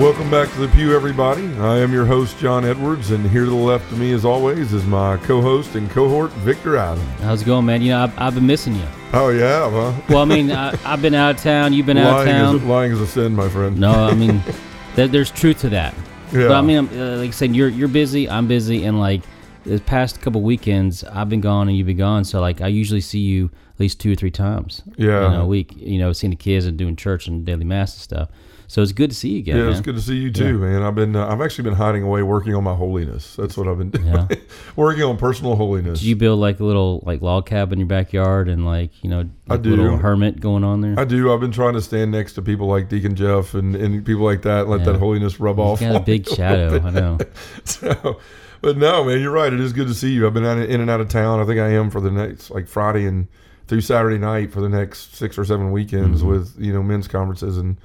Welcome back to the Pew, everybody. I am your host, John Edwards, and here to the left of me, as always, is my co-host and cohort, Victor Adams. How's it going, man? You know, I've, I've been missing you. Oh yeah, huh? Well, I mean, I, I've been out of town. You've been out of town. is, lying is a sin, my friend. No, I mean, there, there's truth to that. Yeah. But I mean, uh, like I said, you're you're busy. I'm busy, and like the past couple weekends, I've been gone and you've been gone. So like, I usually see you at least two or three times. Yeah. You know, a week. You know, seeing the kids and doing church and daily mass and stuff. So it's good to see you again. yeah, man. it's good to see you too, man. I've been, uh, I've actually been hiding away, working on my holiness. That's what I've been doing, Yeah. working on personal holiness. Did you build like a little like log cabin in your backyard and like you know I like do. little hermit going on there? I do. I've been trying to stand next to people like Deacon Jeff and, and people like that, and let Yeah. that holiness rub He's off. got a big shadow. I know. So, but no, man, you're right. It is good to see you. I've been in and out of town. I think I am for the next like Friday and through Saturday night for the next six or seven weekends Mhm. with you know men's conferences and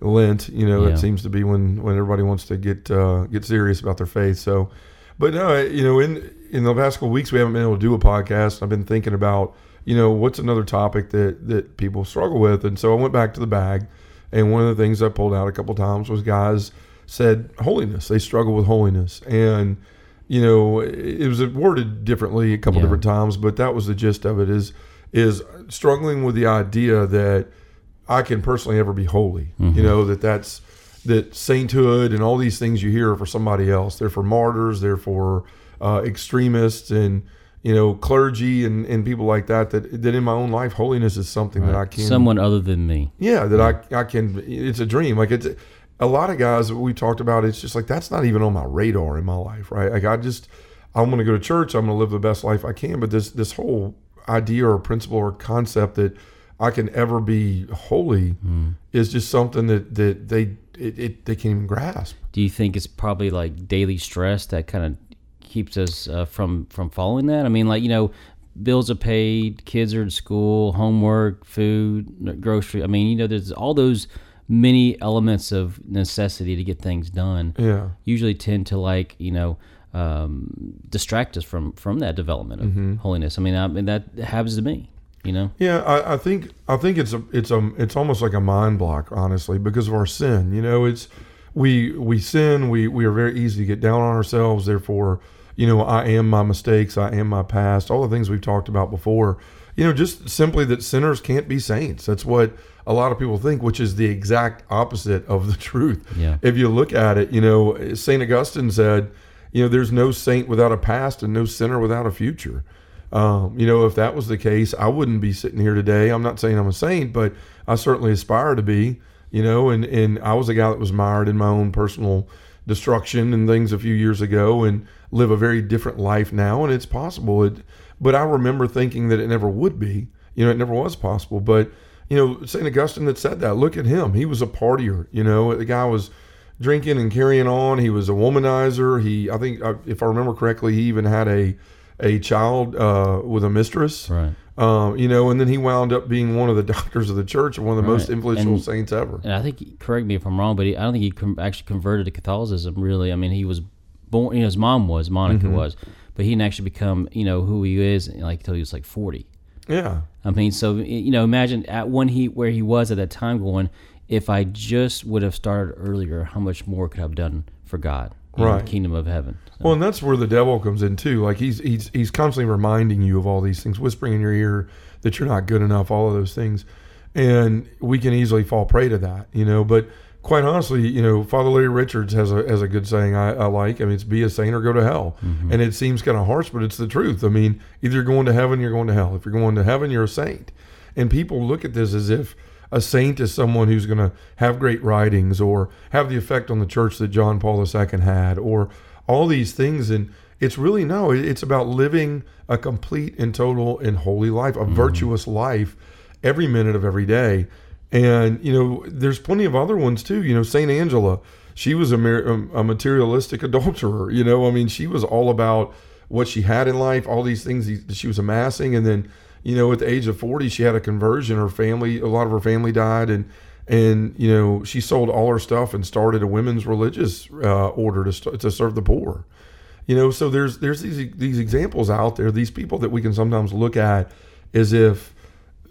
Lent. You know, Yeah. it seems to be when when everybody wants to get uh, get serious about their faith. So, but no, you know, in in the past couple weeks we haven't been able to do a podcast. I've been thinking about you know what's another topic that that people struggle with, and so I went back to the bag, and one of the things I pulled out a couple times was guys said holiness. They struggle with holiness, and you know it was worded differently a couple Yeah. different times, but that was the gist of it. Is is struggling with the idea that I can personally ever be holy. Mm-hmm. You know that that's that sainthood and all these things you hear are for somebody else. They're for martyrs. They're for uh, extremists and you know clergy and, and people like that. That that in my own life, holiness is something that I can. Someone other than me. Yeah, that I I can. It's a dream. Like it's a lot of guys that we talked about. It's just like that's not even on my radar in my life, right? Like I just I'm going to go to church. I'm going to live the best life I can. But this this whole idea or principle or concept that I can ever be holy is just something that that they it, it they can't even grasp. Do you think it's probably like daily stress that kind of keeps us uh, from from following that? I mean, like you know, bills are paid, kids are in school, homework, food, grocery. I mean, you know, there's all those many elements of necessity to get things done. Yeah. Usually tend to like you know um, distract us from from that development of Mm-hmm. holiness. I mean, I mean that happens to me. You know. Yeah, I, I think I think it's a it's a it's almost like a mind block, honestly, because of our sin. You know, it's we we sin. We we are very easy to get down on ourselves. Therefore, you know, I am my mistakes. I am my past. All the things we've talked about before. You know, just simply that sinners can't be saints. That's what a lot of people think, which is the exact opposite of the truth. Yeah. If you look at it, you know, Saint Augustine said, you know, there's no saint without a past and no sinner without a future. Um, you know, if that was the case, I wouldn't be sitting here today. I'm not saying I'm a saint, but I certainly aspire to be. You know, and and I was a guy that was mired in my own personal destruction and things a few years ago, and live a very different life now. And it's possible. It, but I remember thinking that it never would be. You know, it never was possible. But you know, Saint Augustine that said that. Look at him. He was a partier. You know, the guy was drinking and carrying on. He was a womanizer. He, I think, uh, if I remember correctly, he even had a a child uh, with a mistress. Right. Um, you know, and then he wound up being one of the doctors of the church and one of the most influential And- saints ever. and I think correct me if I'm wrong, but he, I don't think he com- actually converted to Catholicism. Really, I mean, he was born. You know, his mom was Monica Mm-hmm. was, but he didn't actually become you know who he is like until he was like 40. Yeah, I mean, so you know, imagine at one he where he was at that time, going, if I just would have started earlier, how much more could I have done for God, know, Right. the kingdom of heaven. So, Well, and that's where the devil comes in too. Like he's he's he's constantly reminding you of all these things, whispering in your ear that you're not good enough, all of those things, and we can easily fall prey to that, you know. But quite honestly, you know, Father Larry Richards has a has a good saying I, I like. I mean, it's be a saint or go to hell, mm-hmm. and it seems kind of harsh, but it's the truth. I mean, either you're going to heaven, you're going to hell. If you're going to heaven, you're a saint, and people look at this as if a saint is someone who's going to have great writings or have the effect on the church that John Paul II had, or all these things. And it's really no, it's about living a complete and total and holy life, a mm-hmm. virtuous life every minute of every day. And, you know, there's plenty of other ones too. You know, St. Angela, she was a, a materialistic adulterer. You know, I mean, she was all about what she had in life, all these things that she was amassing, and then you know, at the age of 40, she had a conversion. Her family, a lot of her family died, and and you know, she sold all her stuff and started a women's religious uh, order to st- to serve the poor. You know, so there's there's these these examples out there, these people that we can sometimes look at as if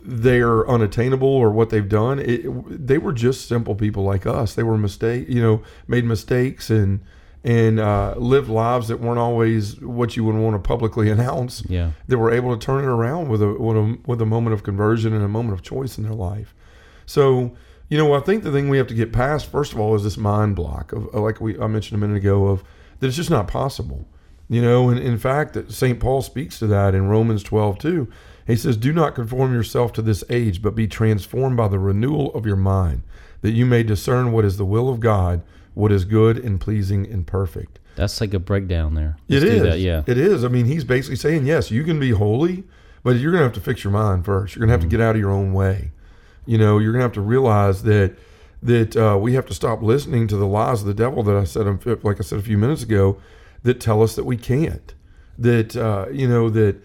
they're unattainable or what they've done. It, they were just simple people like us. They were mistake, you know, made mistakes and and uh, lived lives that weren't always what you would want to publicly announce. Yeah. That were able to turn it around with a, with a with a moment of conversion and a moment of choice in their life. So, you know, I think the thing we have to get past first of all is this mind block of like we I mentioned a minute ago of that it's just not possible. You know, and in fact, that St. Paul speaks to that in Romans 12 too. He says, Do not conform yourself to this age, but be transformed by the renewal of your mind, that you may discern what is the will of God, what is good and pleasing and perfect. That's like a breakdown there. It Let's do is. that, yeah. It is. I mean, he's basically saying, yes, you can be holy, but you're going to have to fix your mind first. You're going to have to get out of your own way. You know, you're going to have to realize that that uh, we have to stop listening to the lies of the devil that I said, like I said a few minutes ago, that tell us that we can't. That uh, you know that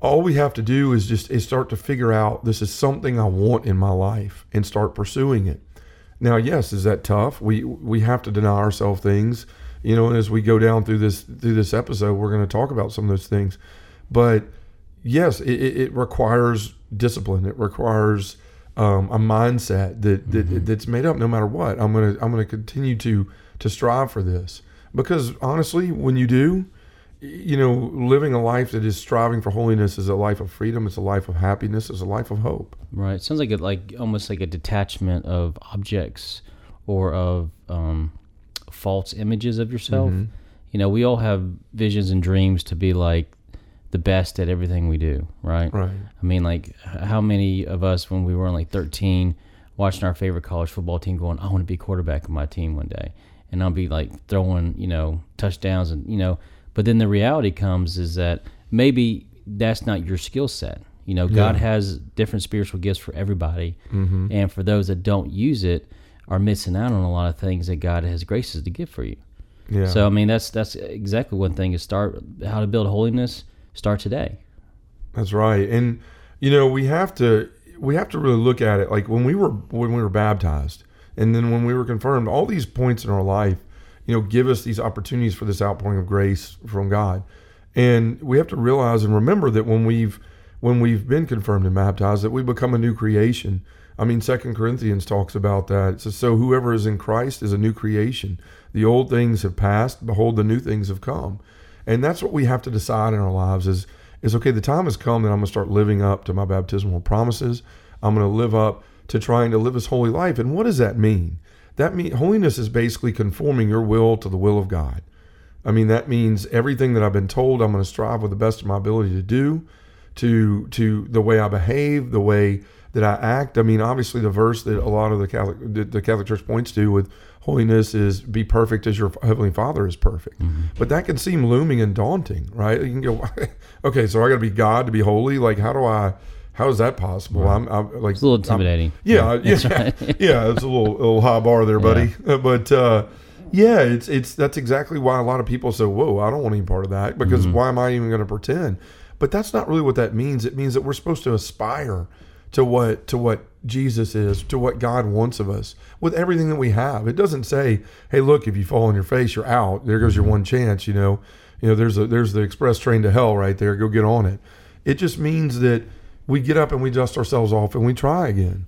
all we have to do is just is start to figure out this is something I want in my life and start pursuing it. Now, yes, is that tough? We we have to deny ourselves things, you know. And as we go down through this through this episode, we're going to talk about some of those things. But yes, it, it requires discipline. It requires um, a mindset that, that mm-hmm. that's made up no matter what. I'm gonna I'm gonna continue to to strive for this because honestly, when you do, you know, living a life that is striving for holiness is a life of freedom. It's a life of happiness. It's a life of hope. Right. It sounds like it, like almost like a detachment of objects or of um, false images of yourself. Mm-hmm. You know, we all have visions and dreams to be like the best at everything we do. Right. Right. I mean, like how many of us when we were like 13, watching our favorite college football team, going, "I want to be quarterback of my team one day," and I'll be like throwing, you know, touchdowns and you know but then the reality comes is that maybe that's not your skill set. You know, God yeah. has different spiritual gifts for everybody, mm-hmm. and for those that don't use it, are missing out on a lot of things that God has graces to give for you. Yeah. So I mean, that's that's exactly one thing is start how to build holiness. Start today. That's right, and you know we have to we have to really look at it like when we were when we were baptized, and then when we were confirmed. All these points in our life you know, give us these opportunities for this outpouring of grace from God. And we have to realize and remember that when we've when we've been confirmed and baptized, that we become a new creation. I mean, Second Corinthians talks about that. It says, "So whoever is in Christ is a new creation. The old things have passed; behold, the new things have come." And that's what we have to decide in our lives: is is okay. The time has come that I'm going to start living up to my baptismal promises. I'm going to live up to trying to live this holy life. And what does that mean? That mean holiness is basically conforming your will to the will of God. I mean that means everything that I've been told I'm going to strive with the best of my ability to do, to to the way I behave, the way that I act. I mean, obviously, the verse that a lot of the Catholic the Catholic Church points to with holiness is "Be perfect as your heavenly Father is perfect." Mm-hmm. But that can seem looming and daunting, right? You can go, okay, so I got to be God to be holy. Like, how do I? How is that possible? Right. I'm, I'm, like it's a little intimidating. I'm, yeah, yeah, yeah, right. yeah. It's a little, little high bar there, buddy. Yeah. But uh, yeah, it's it's that's exactly why a lot of people say, "Whoa, I don't want any part of that," because mm-hmm. why am I even going to pretend? But that's not really what that means. It means that we're supposed to aspire to what to what Jesus is, to what God wants of us, with everything that we have. It doesn't say, "Hey, look, if you fall on your face, you're out. There goes your mm-hmm. one chance." You know, you know, there's a there's the express train to hell right there. Go get on it. It just means that we get up and we dust ourselves off and we try again.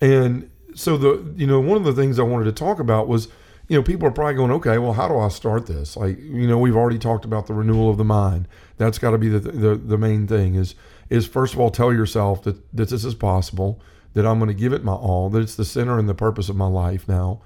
And so the you know one of the things I wanted to talk about was you know people are probably going okay well how do I start this? Like you know we've already talked about the renewal of the mind. That's got to be the, the the main thing is is first of all tell yourself that, that this is possible that I'm going to give it my all that it's the center and the purpose of my life now.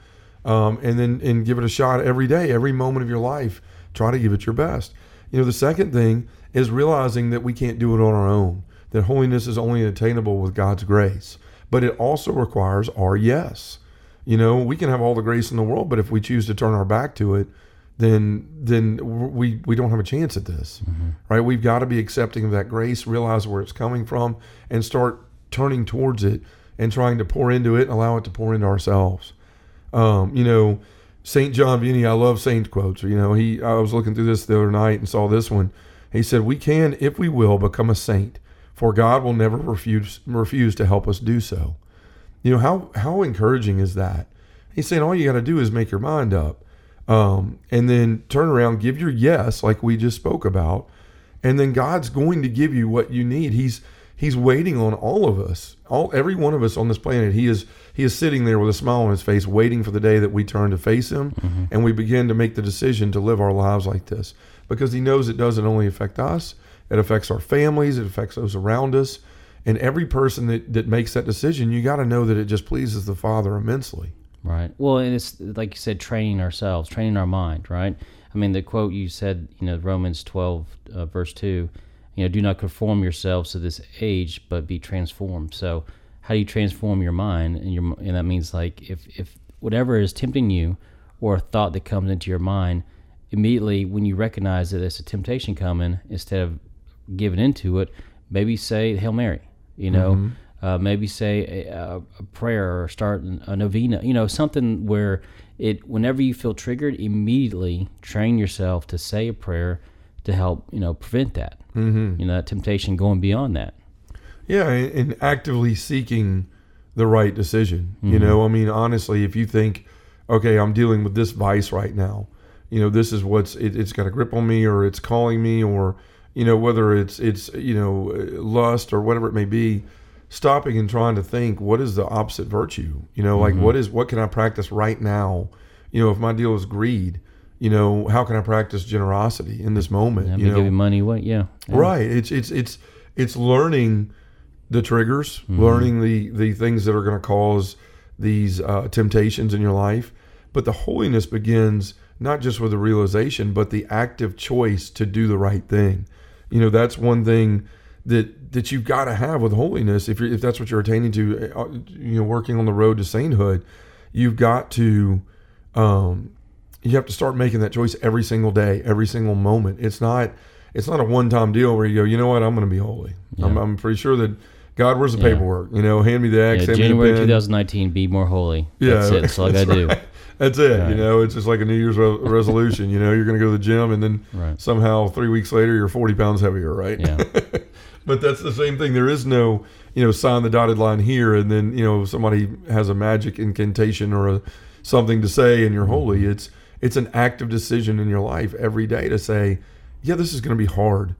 Um, and then and give it a shot every day every moment of your life. Try to give it your best. You know the second thing is realizing that we can't do it on our own that holiness is only attainable with God's grace. But it also requires our yes. You know, we can have all the grace in the world, but if we choose to turn our back to it, then then we we don't have a chance at this. Mm-hmm. Right? We've got to be accepting of that grace, realize where it's coming from, and start turning towards it and trying to pour into it and allow it to pour into ourselves. Um, you know, Saint John Vianney, I love saint quotes. You know, he I was looking through this the other night and saw this one. He said, "We can, if we will, become a saint, for God will never refuse refuse to help us do so." You know how how encouraging is that? He's saying all you got to do is make your mind up, um, and then turn around, give your yes, like we just spoke about, and then God's going to give you what you need. He's He's waiting on all of us, all every one of us on this planet. He is he is sitting there with a smile on his face, waiting for the day that we turn to face him mm-hmm. and we begin to make the decision to live our lives like this, because he knows it doesn't only affect us, it affects our families, it affects those around us, and every person that that makes that decision, you got to know that it just pleases the Father immensely. Right. Well, and it's like you said, training ourselves, training our mind. Right. I mean, the quote you said, you know, Romans twelve, uh, verse two you know, do not conform yourselves to this age, but be transformed. So, how do you transform your mind? And your and that means like if if whatever is tempting you, or a thought that comes into your mind, immediately when you recognize that it's a temptation coming, instead of giving into it, maybe say Hail Mary. You know, mm-hmm. uh, maybe say a, a, prayer or start a novena. You know, something where it whenever you feel triggered, immediately train yourself to say a prayer to help you know prevent that. Mm-hmm. You know, that temptation going beyond that. Yeah, and actively seeking the right decision. Mm-hmm. You know, I mean, honestly, if you think, okay, I'm dealing with this vice right now, you know, this is what's it, it's got a grip on me, or it's calling me, or you know, whether it's it's you know lust or whatever it may be. Stopping and trying to think, what is the opposite virtue? You know, like mm-hmm. what is what can I practice right now? You know, if my deal is greed, you know, how can I practice generosity in this moment? Yeah, you know, giving money away, yeah. yeah. Right. It's it's it's it's learning the triggers, mm-hmm. learning the the things that are going to cause these uh, temptations in your life. But the holiness begins not just with the realization, but the active choice to do the right thing. You know, that's one thing that that you've got to have with holiness. If you're if that's what you're attaining to, uh, you know, working on the road to sainthood, you've got to um, you have to start making that choice every single day, every single moment. It's not it's not a one time deal where you go, you know what, I'm going to be holy. Yeah. I'm, I'm, pretty sure that God, where's the yeah. paperwork? You know, hand me the X. Yeah, January 2019, be more holy. Yeah, that's it. That's all I got to do. That's it. Right. You know, it's just like a New Year's re- resolution. you know, you're going to go to the gym, and then right. somehow three weeks later, you're 40 pounds heavier, right? Yeah. but that's the same thing. There is no, you know, sign the dotted line here, and then you know somebody has a magic incantation or a something to say, and you're holy. Mm-hmm. It's it's an active decision in your life every day to say, yeah, this is going to be hard.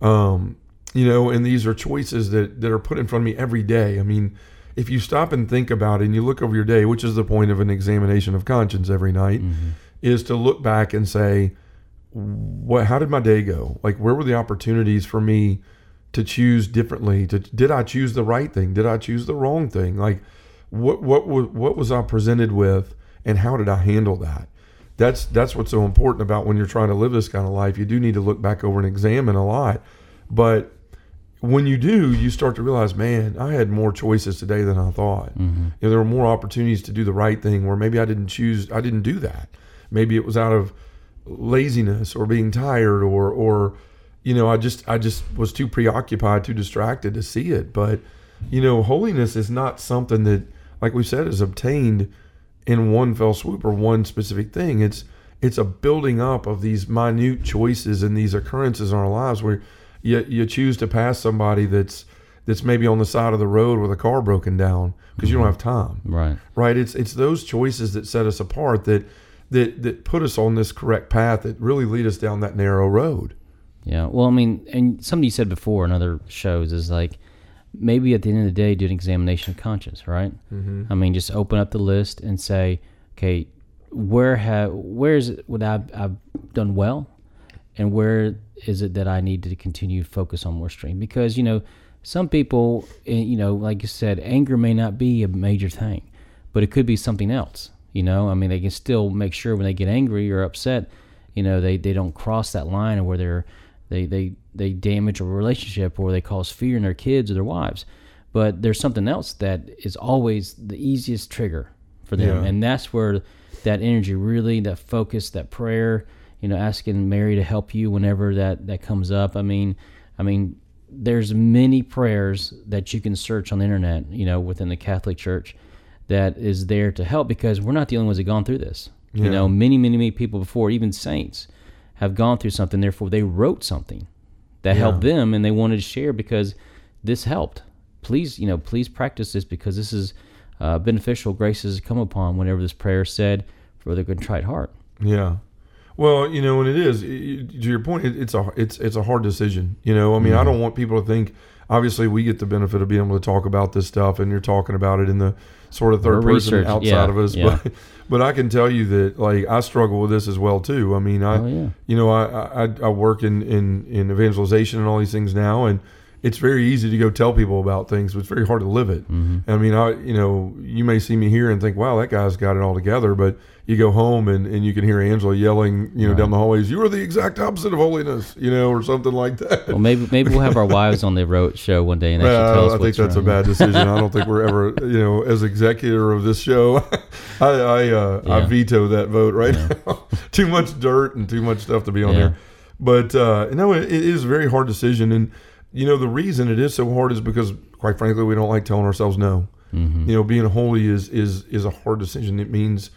Um, you know, and these are choices that, that are put in front of me every day. I mean, if you stop and think about it and you look over your day, which is the point of an examination of conscience every night, mm-hmm. is to look back and say, what, how did my day go? Like, where were the opportunities for me to choose differently? To, did I choose the right thing? Did I choose the wrong thing? Like, what, what, what was I presented with and how did I handle that? that's that's what's so important about when you're trying to live this kind of life. You do need to look back over and examine a lot, but when you do, you start to realize, man, I had more choices today than I thought. Mm-hmm. You know, there were more opportunities to do the right thing where maybe I didn't choose, I didn't do that. Maybe it was out of laziness or being tired or or you know, I just I just was too preoccupied, too distracted to see it. But you know, holiness is not something that, like we said, is obtained in one fell swoop or one specific thing. It's it's a building up of these minute choices and these occurrences in our lives where you you choose to pass somebody that's that's maybe on the side of the road with a car broken down because mm-hmm. you don't have time. Right. Right. It's it's those choices that set us apart that that that put us on this correct path that really lead us down that narrow road. Yeah. Well, I mean, and somebody said before in other shows is like maybe at the end of the day do an examination of conscience, right? Mm-hmm. I mean, just open up the list and say, okay, where have where is it what I've, I've done well, and where is it that I need to continue to focus on more stream? Because you know, some people, eh, you know, like you said, anger may not be a major thing, but it could be something else. You know, I mean, they can still make sure when they get angry or upset, you know, they they don't cross that line or where they're they they they damage a relationship or they cause fear in their kids or their wives. But there's something else that is always the easiest trigger for them, yeah. and that's where that energy really, that focus, that prayer, you know, asking Mary to help you whenever that that comes up. I mean, I mean, there's many prayers that you can search on the internet, you know, within the Catholic Church that is there to help because we're not the only ones that gone through this. You know, many, many, many people before, even saints, have gone through something. Therefore, they wrote something that helped them, and they wanted to share because this helped. Please, you know, please practice this because this is uh, beneficial. Graces come upon whenever this prayer is said for the contrite heart. Yeah. Well, you know, and it is it- to your point. It, it's a it's it's a hard decision. You know, I mean, Mm-hmm. I don't want people to think. Obviously, we get the benefit of being able to talk about this stuff, and you're talking about it in the sort of 3rd Or person outside yeah, of us. yeah. But but I can tell you that like I struggle with this as well too. I mean, I Oh, yeah. you know I, I I work in in in evangelization and all these things now, and it's very easy to go tell people about things, but it's very hard to live it. Mm-hmm. I mean, I you know you may see me here and think, wow, that guy's got it all together, but you go home and, and you can hear Angela yelling, you know, down the hallways, you are the exact opposite of holiness, you know, or something like that. Well, maybe maybe we'll have our wives on the road show one day and actually Well, tell us I think that's a bad decision. I don't think we're ever, you know, as executor of this show, I I, uh, I veto that vote right now. too much dirt and too much stuff to be on Yeah. there. But uh, no, it, it is a very hard decision, and you know the reason it is so hard is because, quite frankly, we don't like telling ourselves no. Mm-hmm. You know, being holy is is is a hard decision. It means,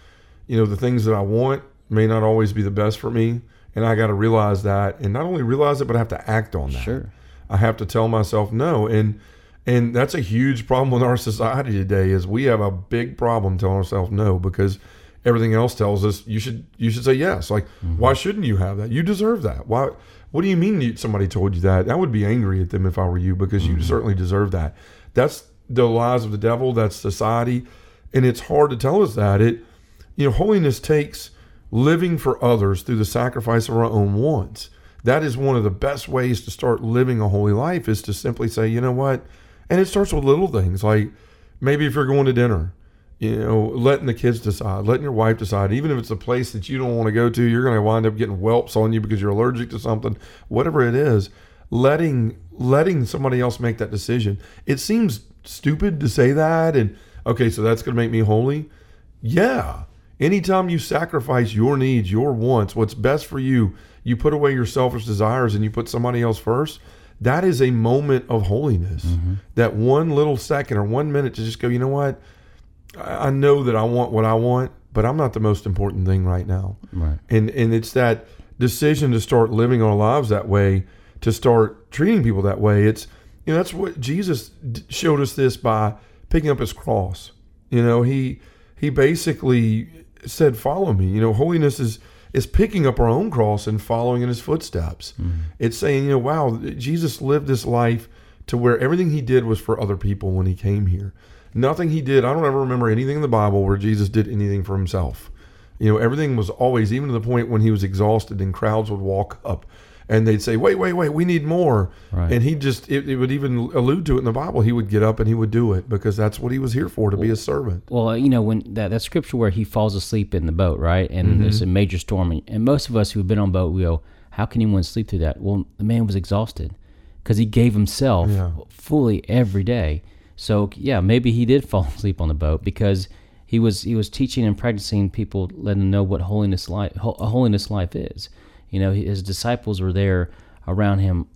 you know, the things that I want may not always be the best for me, and I got to realize that, and not only realize it, but I have to act on that. Sure. I have to tell myself no, and and that's a huge problem with our society today. Is we have a big problem telling ourselves no because everything else tells us you should you should say yes. Like, mm-hmm. why shouldn't you have that? You deserve that. Why? What do you mean you, somebody told you that? I would be angry at them if I were you because you mm-hmm. certainly deserve that. That's the lies of the devil. That's society, and it's hard to tell us that. It, you know, holiness takes living for others through the sacrifice of our own wants. That is one of the best ways to start living a holy life is to simply say, you know what? And it starts with little things like maybe if you're going to dinner, you know, letting the kids decide, letting your wife decide, even if it's a place that you don't want to go to, you're going to wind up getting whelps on you because you're allergic to something, whatever it is, letting letting somebody else make that decision. It seems stupid to say that and okay, so that's going to make me holy. Yeah. Anytime you sacrifice your needs, your wants, what's best for you, you put away your selfish desires and you put somebody else first, that is a moment of holiness. Mm-hmm. That one little second or one minute to just go, you know what? I know that I want what I want, but I'm not the most important thing right now. Right. And and it's that decision to start living our lives that way, to start treating people that way. It's you know that's what Jesus showed us this by picking up his cross. You know, he he basically said, "Follow me." You know, holiness is is picking up our own cross and following in his footsteps. Mm-hmm. It's saying, you know, wow, Jesus lived this life to where everything he did was for other people when he came here. Nothing he did, I don't ever remember anything in the Bible where Jesus did anything for himself. You know, everything was always, even to the point when he was exhausted and crowds would walk up and they'd say, wait, wait, wait, we need more. Right. And he just, it, it would even allude to it in the Bible. He would get up and he would do it because that's what he was here for, to be a servant. Well, you know, when that, that scripture where he falls asleep in the boat, right? And there's Mm-hmm. a major storm. And, and most of us who've been on boat, we go, how can anyone sleep through that? Well, the man was exhausted because he gave himself Yeah. fully every day. So, yeah, maybe he did fall asleep on the boat because he was he was teaching and practicing people, letting them know what holiness life holiness life is. You know, his disciples were there around him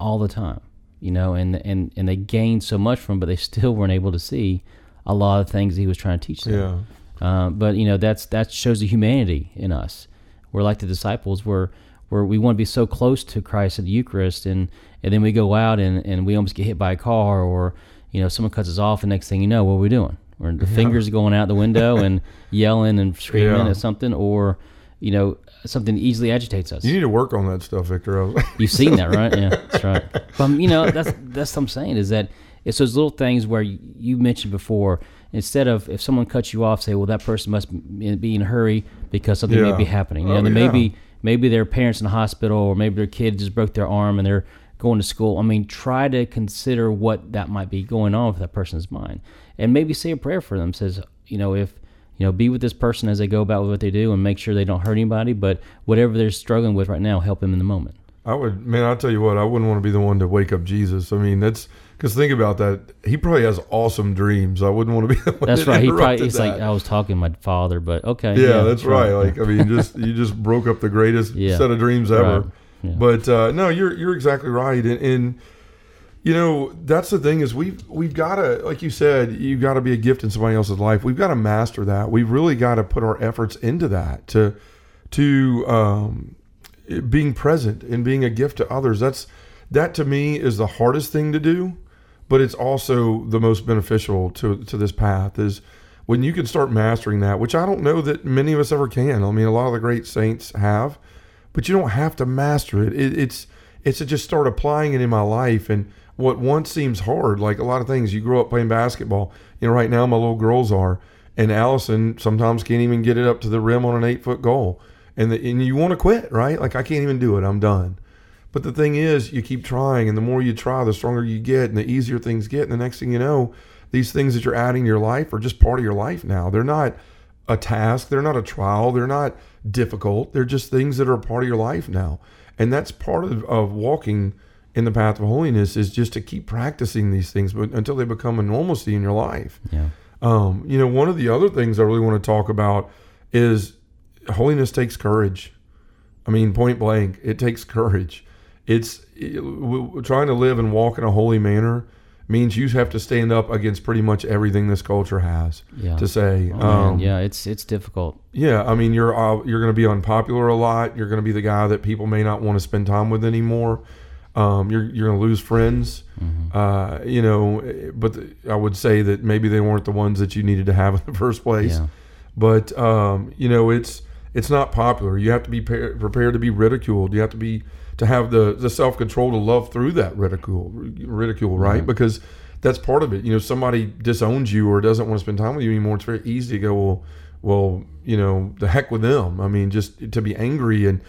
all the time. You know, and and and they gained so much from him, but they still weren't able to see a lot of things he was trying to teach them. Yeah. Uh, but you know that's that shows the humanity in us. We're like the disciples. We're where we want to be so close to Christ at the Eucharist, and and then we go out and, and we almost get hit by a car, or you know someone cuts us off, and next thing you know, what are we doing? We're the fingers going out the window and yelling and screaming Yeah. at something, or you know something easily agitates us. You need to work on that stuff, Victor. You've seen that, right? Yeah, that's right. But um, you know, that's that's what I'm saying is that it's those little things where you, you mentioned before. Instead of if someone cuts you off, say, "Well, that person must be in a hurry because something Yeah. may be happening." You know, Oh, yeah. maybe maybe their parents in the hospital, or maybe their kid just broke their arm and they're going to school. I mean, try to consider what that might be going on with that person's mind, and maybe say a prayer for them. Says, you know, if you know, be with this person as they go about what they do, and make sure they don't hurt anybody. But whatever they're struggling with right now, help them in the moment. I would, man, I'll tell you what, I wouldn't want to be the one to wake up Jesus. I mean, that's because think about that. He probably has awesome dreams. I wouldn't want to be the one That's that right. He probably interrupted he's like. I was talking to my father, but okay. yeah, that's right. Like, I mean, just you just broke up the greatest Yeah. set of dreams ever. Right. But uh, no, you're you're exactly right. And, and You know, that's the thing is we've we've got to, like you said, you've got to be a gift in somebody else's life. We've got to master that. We've really got to put our efforts into that to to um, being present and being a gift to others. That's that to me is the hardest thing to do, but it's also the most beneficial to to this path. Is when you can start mastering that, which I don't know that many of us ever can. I mean, a lot of the great saints have, but you don't have to master it. it it's it's to just start applying it in my life and what once seems hard, like a lot of things. You grow up playing basketball. You know, right now my little girls are, and Allison sometimes can't even get it up to the rim on an eight foot goal, and the, and you want to quit, right? Like I can't even do it. I'm done. But the thing is, you keep trying, and the more you try, the stronger you get, and the easier things get. And the next thing you know, these things that you're adding to your life are just part of your life now. They're not a task, they're not a trial, they're not difficult. They're just things that are a part of your life now. And that's part of, of walking in the path of holiness is just to keep practicing these things but until they become a normalcy in your life. Yeah. Um, you know, one of the other things I really want to talk about is holiness takes courage. I mean, point blank, it takes courage. It's it, trying to live and walk in a holy manner means you have to stand up against pretty much everything this culture has Yeah. to say. Oh, um, yeah, it's it's difficult. yeah, I mean, you're uh, you're going to be unpopular a lot. You're going to be the guy that people may not want to spend time with anymore. Um, you're you're going to lose friends. Mm-hmm. Uh, you know, but the, I would say that maybe they weren't the ones that you needed to have in the first place. Yeah. But um, you know, it's it's not popular. You have to be pa- prepared to be ridiculed. You have to be to have the the self control to love through that ridicule, ridicule, right? Mm-hmm. Because that's part of it. You know, somebody disowns you or doesn't want to spend time with you anymore. It's very easy to go, well, well, you know, the heck with them. I mean, just to be angry and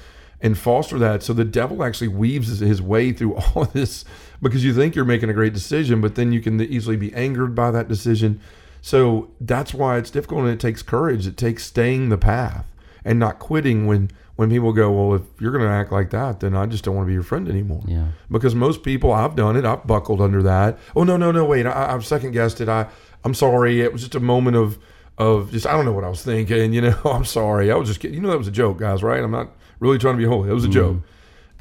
and foster that. So the devil actually weaves his, his way through all of this because you think you're making a great decision, but then you can easily be angered by that decision. So that's why it's difficult and it takes courage. It takes staying the path and not quitting when when people go, well, if you're going to act like that, then I just don't want to be your friend anymore. Yeah. Because most people, I've done it. I've buckled under that. Oh no, no, no, wait. I, I've second guessed it. I I'm sorry. It was just a moment of of just I don't know what I was thinking. You know, I'm sorry. I was just kidding. You know that was a joke, guys. Right? I'm not really trying to be holy. It was a mm-hmm. joke.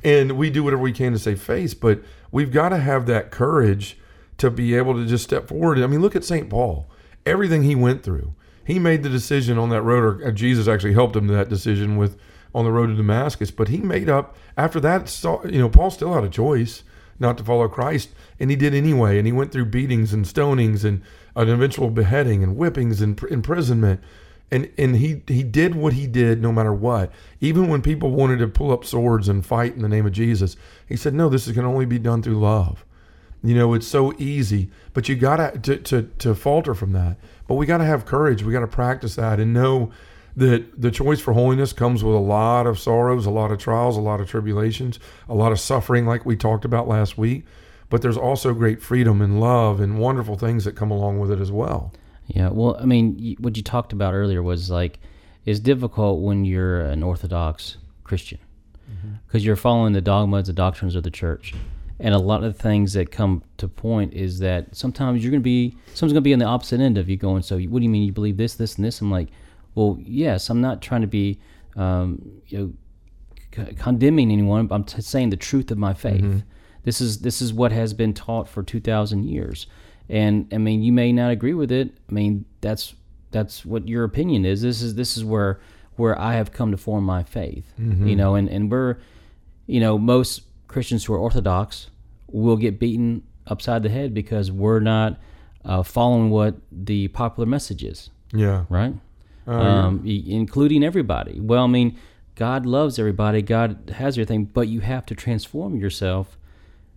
And we do whatever we can to save face, but we've got to have that courage to be able to just step forward. I mean, look at St. Paul. Everything he went through. He made the decision on that road, or uh, Jesus actually helped him to that decision with on the road to Damascus. But he made up after that. You know, Paul still had a choice not to follow Christ, and he did anyway. And he went through beatings and stonings and an eventual beheading and whippings and imprisonment. And and he he did what he did no matter what. Even when people wanted to pull up swords and fight in the name of Jesus, he said, "No, this can only be done through love." You know, it's so easy, but you gotta to, to to falter from that. But we gotta have courage. We gotta practice that and know that the choice for holiness comes with a lot of sorrows, a lot of trials, a lot of tribulations, a lot of suffering, like we talked about last week. But there's also great freedom and love and wonderful things that come along with it as well. Yeah, well, I mean, what you talked about earlier was like it's difficult when you're an Orthodox Christian mm-hmm. because you're following the dogmas, the doctrines of the church, and a lot of the things that come to point is that sometimes you're going to be someone's going to be on the opposite end of you going. So, what do you mean you believe this, this, and this? I'm like, well, yes, I'm not trying to be, um, you know, c- condemning anyone. but I'm t- saying the truth of my faith. This is this is what has been taught for two thousand years, and I mean, you may not agree with it. I mean, that's that's what your opinion is. This is this is where where I have come to form my faith. You know, and and we're, you know, most Christians who are Orthodox will get beaten upside the head because we're not uh, following what the popular message is Yeah. right? Um, y- including everybody. Well, I mean, God loves everybody. God has everything, but you have to transform yourself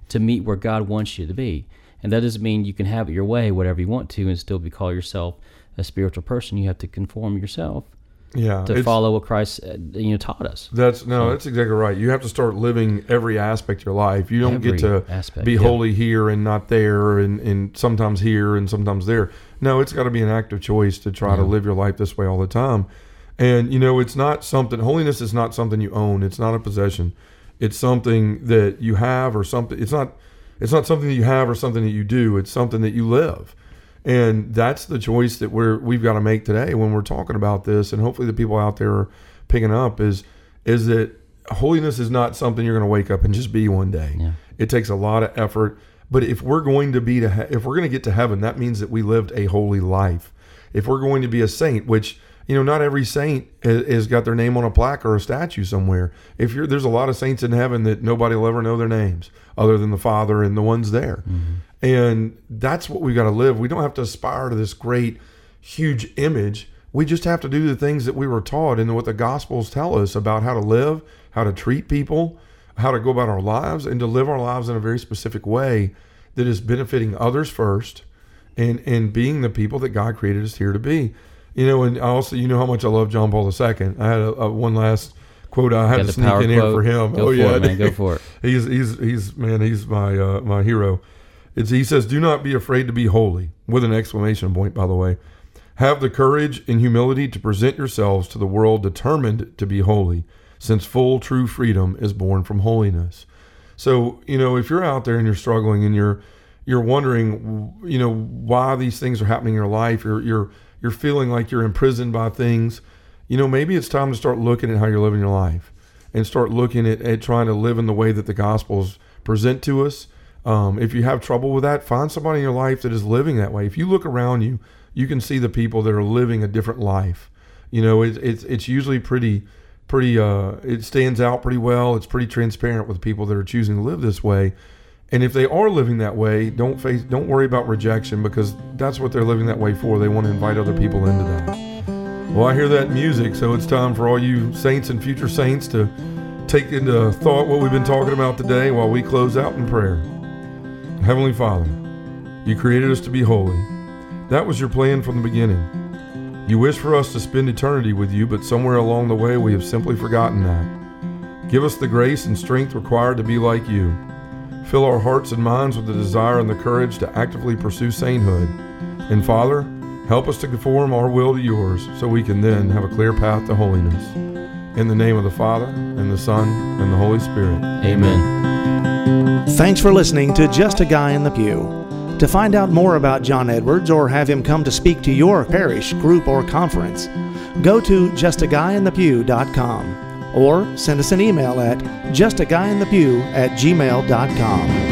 to meet where God wants you to be. And that doesn't mean you can have it your way, whatever you want to, and still be call yourself a spiritual person. You have to conform yourself Yeah. to follow what Christ uh, you know taught us. That's no, that's exactly right. You have to start living every aspect of your life. You don't get to aspect, be yeah. holy here and not there, and, and sometimes here and sometimes there. No, it's got to be an active choice to try to live your life this way all the time. And you know, it's not something. Holiness is not something you own. It's not a possession. It's something that you have, or something. It's not. It's not something that you have or something that you do. It's something that you live. And that's the choice that we're we've got to make today when we're talking about this. And hopefully, the people out there are picking up is is that holiness is not something you're going to wake up and just be one day. Yeah. It takes a lot of effort, But if we're going to be to he- if we're going to get to heaven, that means that we lived a holy life. If we're going to be a saint, which you know, not every saint has, got their name on a plaque or a statue somewhere. If you're there's a lot of saints in heaven that nobody will ever know their names other than the Father and the ones there. Mm-hmm. And that's what we got to live. We don't have to aspire to this great, huge image. We just have to do the things that we were taught and what the Gospels tell us about how to live, how to treat people, how to go about our lives, and to live our lives in a very specific way that is benefiting others first and, and being the people that God created us here to be. You know, and I also, you know how much I love John Paul II. I had a, a one last quote I had Got to sneak in here for him. Go oh for yeah, it, man. Go for it. he's he's he's man, he's my uh, my hero. It's he says, "Do not be afraid to be holy," with an exclamation point, by the way. Have the courage and humility to present yourselves to the world determined to be holy, since full true freedom is born from holiness. So, you know, if you're out there and you're struggling and you're you're wondering, you know, why these things are happening in your life, you're you're you're feeling like you're imprisoned by things, you know, maybe it's time to start looking at how you're living your life and start looking at, at trying to live in the way that the Gospels present to us. Um, if you have trouble with that, find somebody in your life that is living that way. If you look around you, you can see the people that are living a different life. You know, it's it's it's usually pretty pretty uh it stands out pretty well. It's pretty transparent with people that are choosing to live this way. And if they are living that way, don't face don't worry about rejection because that's what they're living that way for. They want to invite other people into that. Well, I hear that music, so it's time for all you saints and future saints to take into thought what we've been talking about today while we close out in prayer. Heavenly Father, you created us to be holy. That was your plan from the beginning. You wish for us to spend eternity with you, but somewhere along the way we have simply forgotten that. Give us the grace and strength required to be like you. Fill our hearts and minds with the desire and the courage to actively pursue sainthood. And Father, help us to conform our will to yours so we can then have a clear path to holiness. In the name of the Father, and the Son, and the Holy Spirit. Amen. Thanks for listening to Just a Guy in the Pew. To find out more about John Edwards or have him come to speak to your parish, group, or conference, go to justaguyinthepew.com or send us an email at justaguyinthepew at gmail.com.